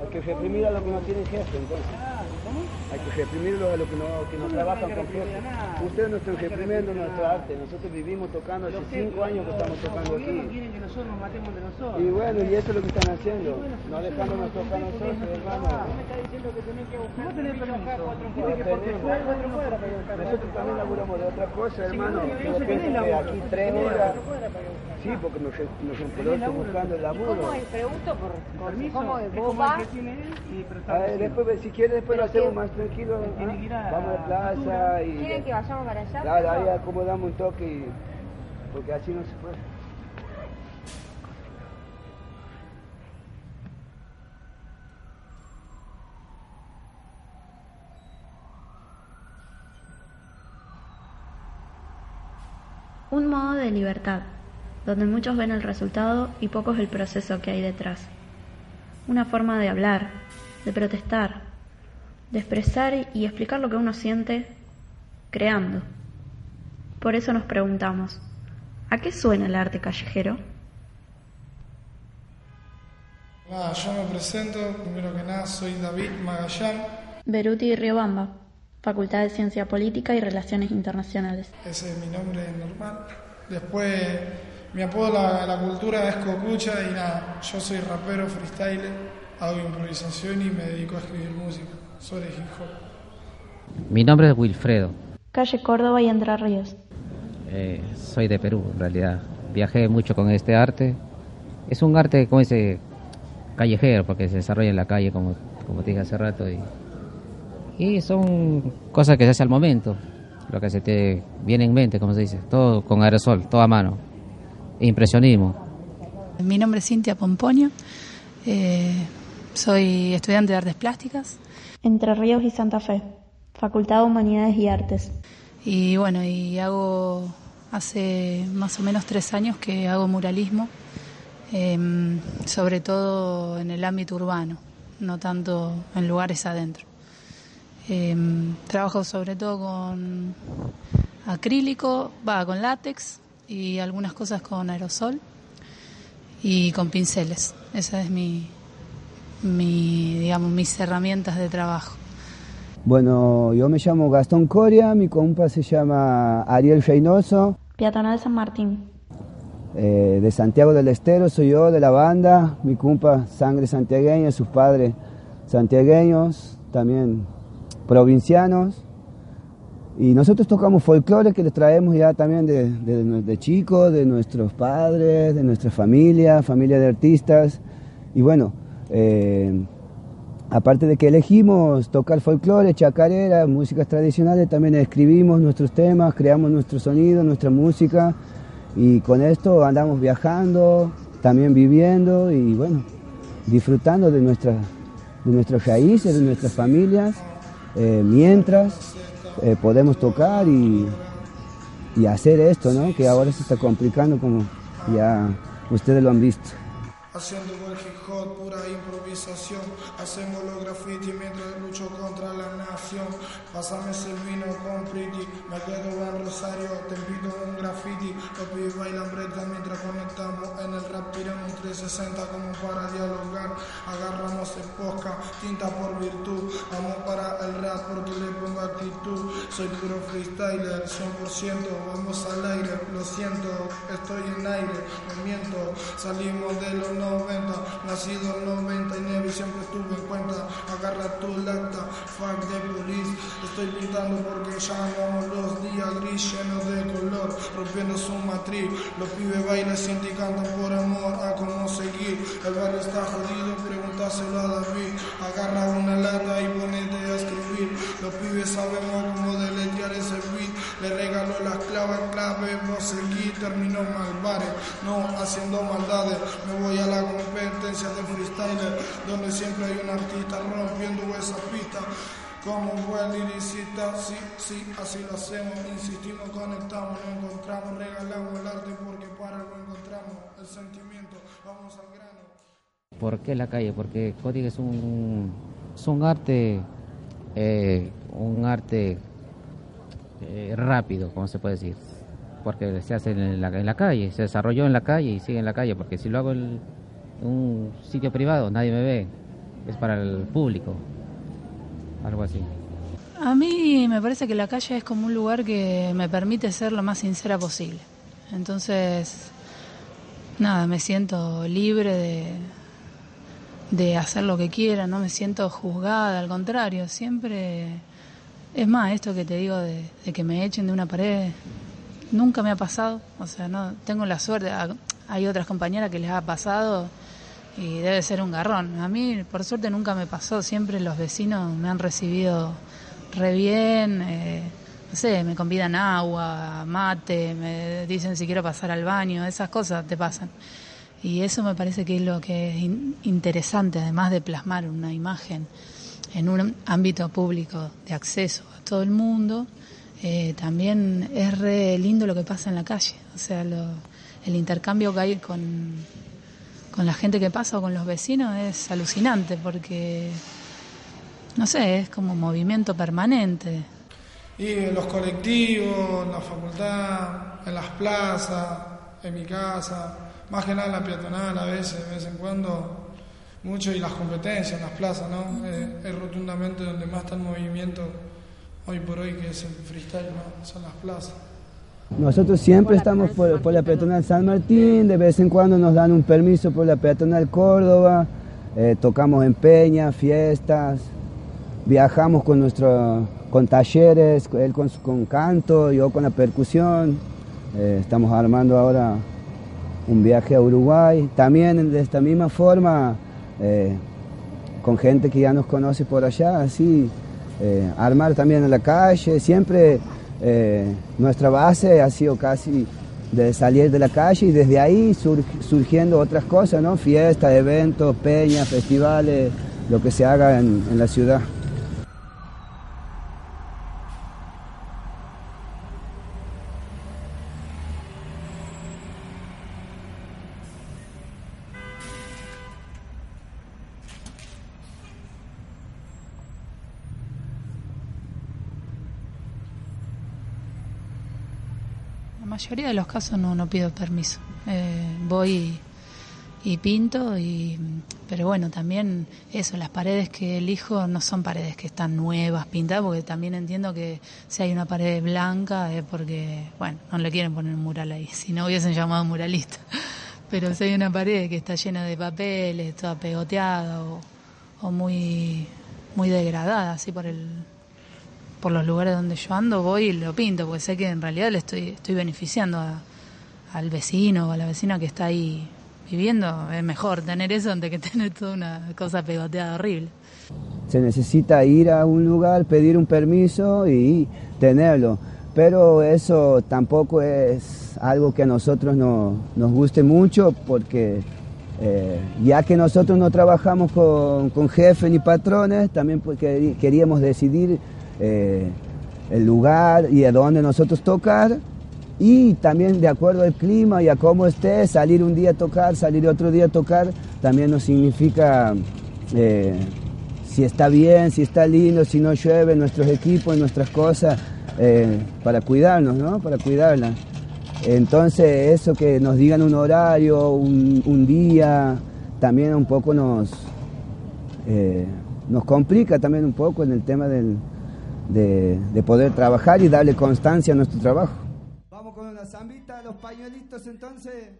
Hay que reprimir a los que no tienen jefe, entonces. Hay que reprimir a los que no, que no trabajan con jefe. Ustedes no están reprimiendo nuestro arte. Nosotros vivimos tocando hace cinco años que estamos tocando aquí. quieren que nosotros nos matemos de nosotros. Y bueno, y eso es lo que están haciendo. No dejándonos tocar a nosotros, hermano. Vos tenés permiso. Pero tenemos- Nosotros también laburamos de otra cosa, hermano. No que aquí tres horas. Sí, porque nos, nos empezó buscando el laburo. ¿Cómo es? Pregunto por, Permiso. cómo es. Es ¿Vos vas? que está A ver, después, si quieres, después lo hacemos más tranquilo. Vamos a la plaza y... ¿Quieren que vayamos para allá? Claro, ahí acomodamos un toque y... Porque así no se puede. Un modo de libertad, donde muchos ven el resultado y pocos el proceso que hay detrás. Una forma de hablar, de protestar, de expresar y explicar lo que uno siente creando. Por eso nos preguntamos, ¿a qué suena el arte callejero? Nada, yo me presento, primero que nada soy David Magallán, Beruti Riobamba, Facultad de Ciencia Política y Relaciones Internacionales. ese es mi nombre normal. Después mi apodo la, la cultura es Cocucha y nada, yo soy rapero, freestyler, hago improvisación y me dedico a escribir música sobre hip hop. Mi nombre es Wilfredo, Calle Córdoba y Entre Ríos. eh, soy de Perú en realidad. Viajé mucho con este arte. Es un arte, como dice, callejero, porque se desarrolla en la calle, como, como te dije hace rato. Y, y son cosas que se hace al momento, lo que se te viene en mente, como se dice. Todo con aerosol, todo a mano. Impresionismo. Mi nombre es Cintia Pomponio, eh, soy estudiante de artes plásticas Entre Ríos y Santa Fe, Facultad de Humanidades y Artes. y bueno, y hago hace más o menos tres años que hago muralismo, em, sobre todo en el ámbito urbano, no tanto en lugares adentro. Em, trabajo sobre todo con acrílico, va con látex y algunas cosas con aerosol y con pinceles. Esa es mi, mi digamos, mis herramientas de trabajo. Bueno, yo me llamo Gastón Coria, mi compa se llama Ariel Reynoso, Peatonal San Martín. eh, de Santiago del Estero soy yo, de la banda, mi compa sangre santiagueña, sus padres santiagueños, también provincianos. Y nosotros tocamos folclore que les traemos ya también de, de, de chicos, de nuestros padres, de nuestra familia, familia de artistas. Y bueno, eh, aparte de que elegimos tocar folclore, chacarera, músicas tradicionales, también escribimos nuestros temas, creamos nuestro sonido, nuestra música. Y con esto andamos viajando, también viviendo y bueno, disfrutando de, nuestra, de nuestras raíces, de nuestras familias, eh, mientras eh, podemos tocar y, y hacer esto, ¿no? que ahora se está complicando como ya ustedes lo han visto. Haciendo el hip hop, pura improvisación. Hacemos los graffiti mientras lucho contra la nación. Pásame ese vino con pretty. Me quedo en Rosario, te a un graffiti. Los pibes bailan breakdance mientras conectamos. En el rap tiramos un 360 como para dialogar. Agarramos el posca, tinta por virtud. Vamos para el rap porque le pongo actitud. Soy puro freestyler, 100%. Vamos al aire, lo siento, estoy en aire. No miento, salimos de los 90, nacido en 99 y siempre estuve en cuenta. Agarra tu lacta, fuck de police. Estoy pintando porque ya vamos los días gris llenos de color, rompiendo su matriz. Los pibes bailan, sienten y cantan por amor a cómo seguir. El barrio está jodido, pregúntaselo a David. Agarra una lata y ponete a escribir. Los pibes sabemos cómo deletrear ese beat. Le regaló las claves, clave, vos seguí, terminó mal bares, no haciendo maldades. Me voy a la competencia de freestyler, donde siempre hay un artista rompiendo esa pista. Como buen liricista, sí, sí, así lo hacemos, insistimos, conectamos, lo encontramos, regalamos el arte porque para lo encontramos, el sentimiento, vamos al grano. ¿Por qué la calle? Porque Código es un, es un arte, eh, un arte eh, rápido, como se puede decir, porque se hace en la, en la calle, se desarrolló en la calle y sigue en la calle, porque si lo hago en un sitio privado nadie me ve, es para el público algo así. A mí me parece que la calle es como un lugar que me permite ser lo más sincera posible. Entonces, nada, me siento libre de, de hacer lo que quiera, no me siento juzgada, al contrario, siempre... Es más, esto que te digo de, de que me echen de una pared, nunca me ha pasado, o sea, no tengo la suerte, hay otras compañeras que les ha pasado y debe ser un garrón. A mí, por suerte, nunca me pasó. Siempre los vecinos me han recibido re bien. Eh, no sé, me convidan agua, mate, me dicen si quiero pasar al baño, esas cosas te pasan. Y eso me parece que es lo que es interesante, además de plasmar una imagen en un ámbito público de acceso a todo el mundo. Eh, también es re lindo lo que pasa en la calle, o sea, lo, el intercambio que hay con, con la gente que pasa o con los vecinos es alucinante porque, no sé, es como movimiento permanente. Y en los colectivos, en la facultad, en las plazas, en mi casa, más que nada en la peatonal a veces, de vez en cuando, mucho, y las competencias en las plazas, ¿no? Eh, es rotundamente donde más está el movimiento hoy por hoy, que es el freestyle, ¿no? Son las plazas. Nosotros siempre estamos por, la peatonal San Martín, de vez en cuando nos dan un permiso por la peatonal Córdoba, eh, tocamos en peñas, fiestas, viajamos con nuestro, con talleres, él con, canto, yo con la percusión. Eh, estamos armando ahora un viaje a Uruguay, también de esta misma forma, eh, con gente que ya nos conoce por allá, así, armar también en la calle, siempre eh, nuestra base ha sido casi de salir de la calle y desde ahí surgiendo otras cosas, ¿no? Fiestas, eventos, peñas, festivales, lo que se haga en la ciudad. Mayoría de los casos no, no pido permiso. Eh, voy y, pinto, y, pero bueno, también eso, las paredes que elijo no son paredes que están nuevas, pintadas, porque también entiendo que si hay una pared blanca es porque, bueno, no le quieren poner un mural ahí, si no hubiesen llamado muralista. Pero si hay una pared que está llena de papeles, toda pegoteada o, o muy, muy degradada, así por el, por los lugares donde yo ando, voy y lo pinto, porque sé que en realidad le estoy, estoy beneficiando al vecino o a la vecina que está ahí viviendo. Es mejor tener eso antes que tener toda una cosa pegoteada horrible. Se necesita ir a un lugar, pedir un permiso y tenerlo. Pero eso tampoco es algo que a nosotros no, nos guste mucho porque eh, ya que nosotros no trabajamos con, con jefes ni patrones, también porque queríamos decidir eh, el lugar y a dónde nosotros tocar y también de acuerdo al clima y a cómo esté, salir un día a tocar, salir otro día a tocar, también nos significa eh, si está bien, si está lindo, si no llueve, nuestros equipos, nuestras cosas, eh, para cuidarnos, ¿no? Para cuidarlas. Entonces eso que nos digan un horario, un, día, también un poco nos, nos complica también un poco en el tema del, de, poder trabajar y darle constancia a nuestro trabajo. Vamos con una zambita, los pañuelitos entonces.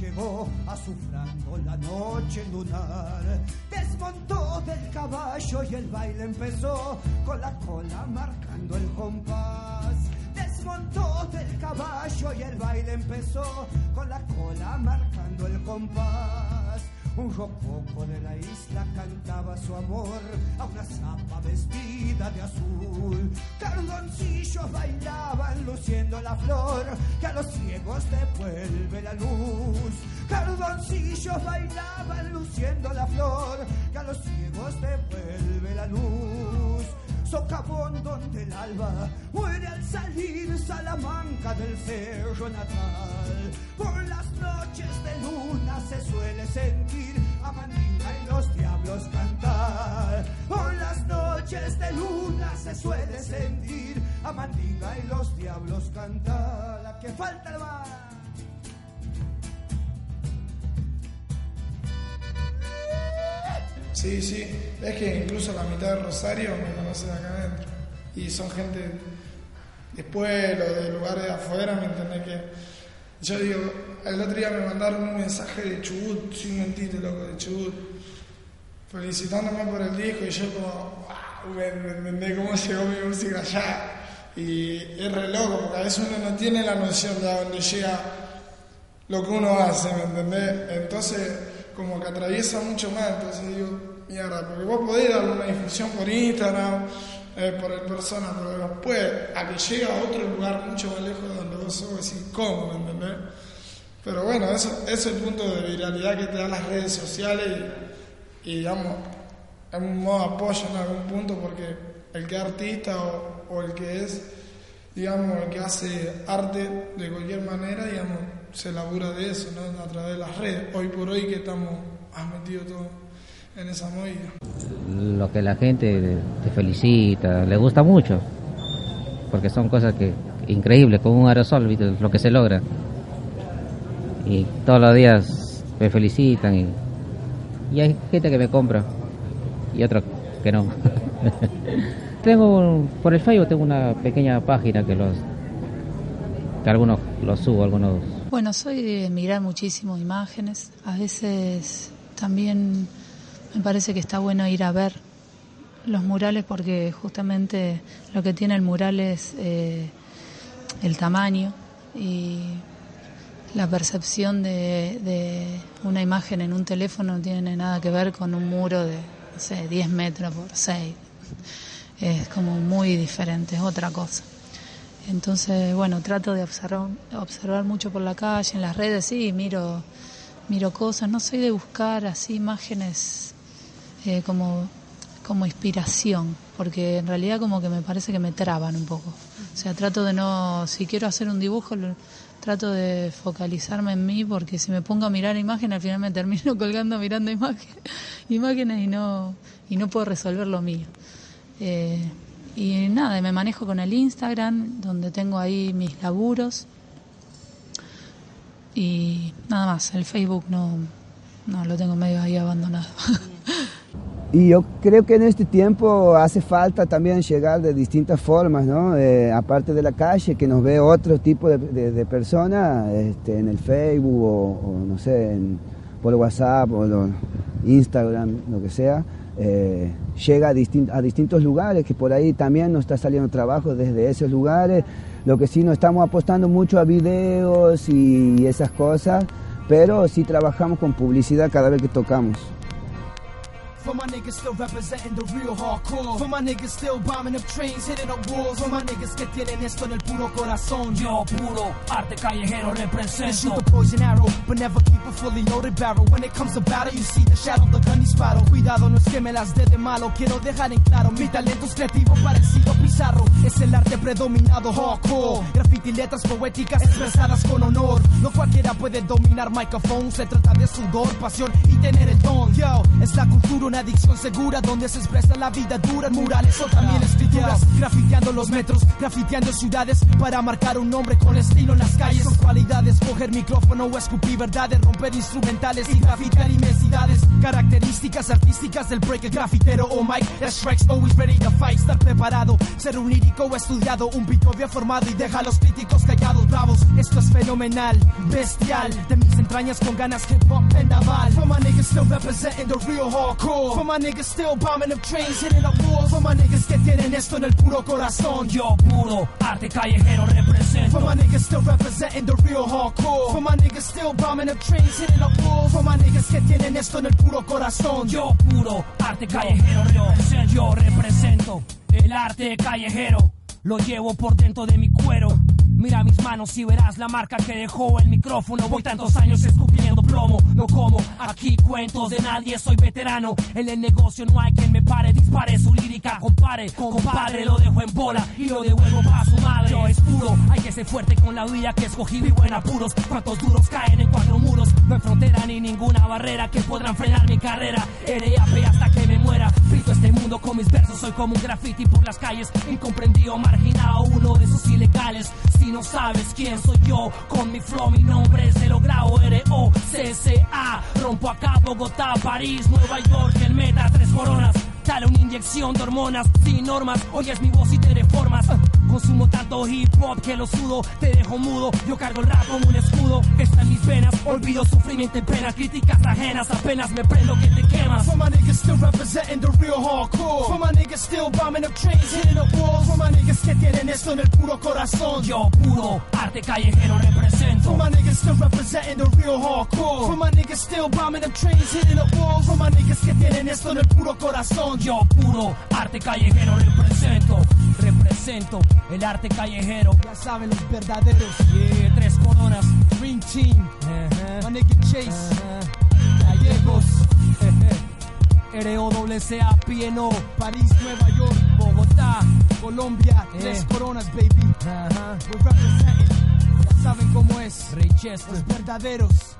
Llegó azufrando la noche lunar. Desmontó del caballo y el baile empezó con la cola marcando el compás. Desmontó del caballo y el baile empezó con la cola marcando el compás. Un rococo de la isla cantaba su amor a una zapa vestida de azul. Cardoncillos bailaban luciendo la flor que a los ciegos devuelve la luz. Cardoncillos bailaban luciendo la flor que a los ciegos devuelve la luz socavón donde el alba muere al salir Salamanca del cerro natal. Por las noches de luna se suele sentir a Mandinga y los diablos cantar. Por las noches de luna se suele sentir a Mandinga y los diablos cantar. La que falta el mar. Sí, sí, es que incluso la mitad de Rosario me conoce de acá adentro. Y son gente de pueblo, de lugares de afuera, ¿me entendés? Que yo digo, el otro día me mandaron un mensaje de Chubut, sin mentirte, loco, de Chubut, felicitándome por el disco y yo como, wow, ¿me entendés cómo llegó mi música allá? Y es re loco, porque a veces uno no tiene la noción de a dónde llega lo que uno hace, ¿me entendés? Entonces, como que atraviesa mucho más, entonces digo, mierda, porque vos podés dar una difusión por Instagram, eh, por el persona, pero después a que llegue a otro lugar mucho más lejos de donde vos sos, ¿cómo? ¿Me entendés? Pero bueno, eso, eso es el punto de viralidad que te dan las redes sociales y, digamos, es un modo apoyo en algún punto porque el que es artista o el que es, digamos, el que hace arte de cualquier manera, digamos, se labura de eso, ¿no? A través de las redes. Hoy por hoy que estamos, has metido todo en esa movida. Lo que la gente te felicita, le gusta mucho, porque son cosas que increíbles, como un aerosol, ¿viste? lo que se logra. Y todos los días me felicitan y, y hay gente que me compra y otros que no. tengo por el Facebook tengo una pequeña página que los que algunos los subo, algunos Bueno, soy de mirar muchísimo imágenes. A veces también me parece que está bueno ir a ver los murales porque justamente lo que tiene el mural es eh, el tamaño y la percepción de, de, una imagen en un teléfono no tiene nada que ver con un muro de, no sé, 10 metros por 6. Es como muy diferente, es otra cosa. Entonces, bueno, trato de observar, mucho por la calle, en las redes, sí, miro, miro cosas. No soy de buscar así imágenes eh, como, como inspiración, porque en realidad como que me parece que me traban un poco. O sea, trato de no, si quiero hacer un dibujo, trato de focalizarme en mí, porque si me pongo a mirar imágenes, al final me termino colgando mirando imágenes, imágenes y no, y no puedo resolver lo mío. Eh, y nada, me manejo con el Instagram, donde tengo ahí mis laburos. Y nada más, el Facebook no, no lo tengo medio ahí abandonado. Y yo creo que en este tiempo hace falta también llegar de distintas formas, ¿no? Eh, aparte de la calle, que nos ve otro tipo de, de, de personas este, en el Facebook o, no sé, en, por WhatsApp o lo, Instagram, lo que sea. Eh, llega a, distin a, distintos lugares, que por ahí también nos está saliendo trabajo desde esos lugares. Lo que sí no estamos apostando mucho a videos y esas cosas, pero sí trabajamos con publicidad cada vez que tocamos. For my niggas still representing the real hardcore. For my niggas still bombing up trains, hitting up walls. For my niggas que tienen esto en el puro corazón. Yo puro arte callejero represento. Shoot the poison arrow, but never keep a fully loaded barrel. When it comes to battle, you see the shadow, the gun disparo. Cuidado, no es que me las dé de malo. Quiero dejar en claro, mi talento es creativo, parecido Pizarro. Es el arte predominado hardcore. Graffiti, letras poéticas expresadas con honor. No cualquiera puede dominar microphone. Se trata de sudor, pasión y tener el don. Yo, es la cultura una adicción segura donde se expresa la vida dura en murales o también escrituras. Grafiteando los metros, grafiteando ciudades para marcar un nombre con estilo en las calles. Son cualidades, coger micrófono o escupir verdades, romper instrumentales y grafitear inmensidades, características artísticas del break, el grafitero o Mike, strikes always ready to fight, estar preparado, ser un lírico o estudiado, un pito bien formado y deja a los críticos callados, bravos, esto es fenomenal, bestial, entrañas con ganas hip hop. For my niggas still representing the real hardcore. For my niggas still bombing up trains, hitting up walls. For my niggas que tienen esto en el puro corazón. Yo puro arte callejero represento. For my niggas still representing the real hardcore. For my niggas still bombing up trains, hitting up walls. For my niggas que tienen esto en el puro corazón. Yo puro arte callejero. Yo represento el arte callejero. Lo llevo por dentro de mi cuero. Mira mis manos y verás la marca que dejó el micrófono. Voy tantos años escupiendo plomo. No como aquí cuentos de nadie, soy veterano. En el negocio no hay quien me pare. Dispare su lírica, compare. Compadre, lo dejo en bola y lo devuelvo para su madre. Yo es puro, hay que ser fuerte con la vida que escogí. Vivo en apuros. Cuantos duros caen en cuatro muros. No hay frontera ni ninguna barrera que podrán frenar mi carrera. RAP hasta que con mis versos. Soy como un graffiti por las calles. Incomprendido, marginado, uno de esos ilegales. Si no sabes quién soy yo, con mi flow, mi nombre es el grado R-O-C-C-A. Rompo acá Bogotá, París, Nueva York, el meta, tres coronas. Dale una inyección de hormonas sin normas. Oyes mi voz y te deformas. Consumo tanto hip hop que lo sudo, te dejo mudo. Yo cargo el rap como un escudo. Está en mis venas, olvido sufrimiento y pena. Críticas ajenas, apenas me prendo que te quemas. For my niggas still representing the real hardcore. For my niggas still bombing up trains, hitting up walls. For my niggas que tienen esto en el puro corazón. Yo puro arte callejero represento. For my niggas still representing the real hardcore. For my niggas still bombing up trains, hitting up walls. For my niggas que tienen esto en el puro corazón. Yo puro arte callejero represento. Represento el arte callejero. Ya saben los verdaderos. Yeah, tres coronas. Green Team. My nigga Chase. Gallegos. R-O-C-A, PNO. París, Nueva York. Bogotá. Colombia. Tres coronas, baby. We're representing. Ya saben cómo es. Rey Chester. Los verdaderos.